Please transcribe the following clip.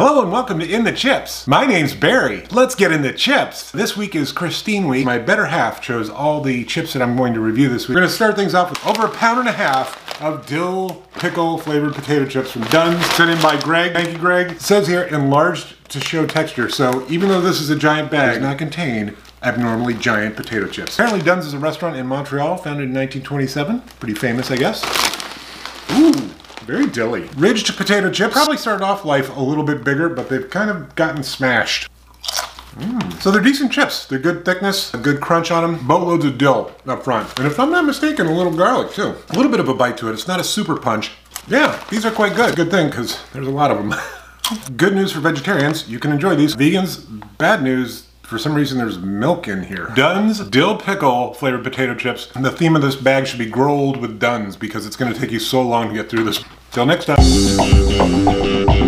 Hello and welcome to In the Chips. My name's Barry. Let's get in the chips. This week is Christine week. My better half chose all the chips that I'm going to review this week. We're to start things off with over a pound and a half of dill pickle flavored potato chips from Dunn's, sent in by Greg. Thank you, Greg. It says here enlarged to show texture. So even though this is a giant bag, it does not contain abnormally giant potato chips. Apparently Dunn's is a restaurant in Montreal, founded in 1927. Pretty famous, I guess. Very dilly. Ridged potato chips probably started off life a little bit bigger, but they've kind of gotten smashed. Mm. So they're decent chips. They're good thickness, a good crunch on them, boatloads of dill up front. And if I'm not mistaken, a little garlic too. A little bit of a bite to it. It's not a super punch. Yeah, these are quite good. Good thing, because there's a lot of them. good news for vegetarians. You can enjoy these. Vegans, bad news. For some reason, there's milk in here. Dunn's dill pickle flavored potato chips. And the theme of this bag should be grilled with Dunn's because it's going to take you so long to get through this. Till next time.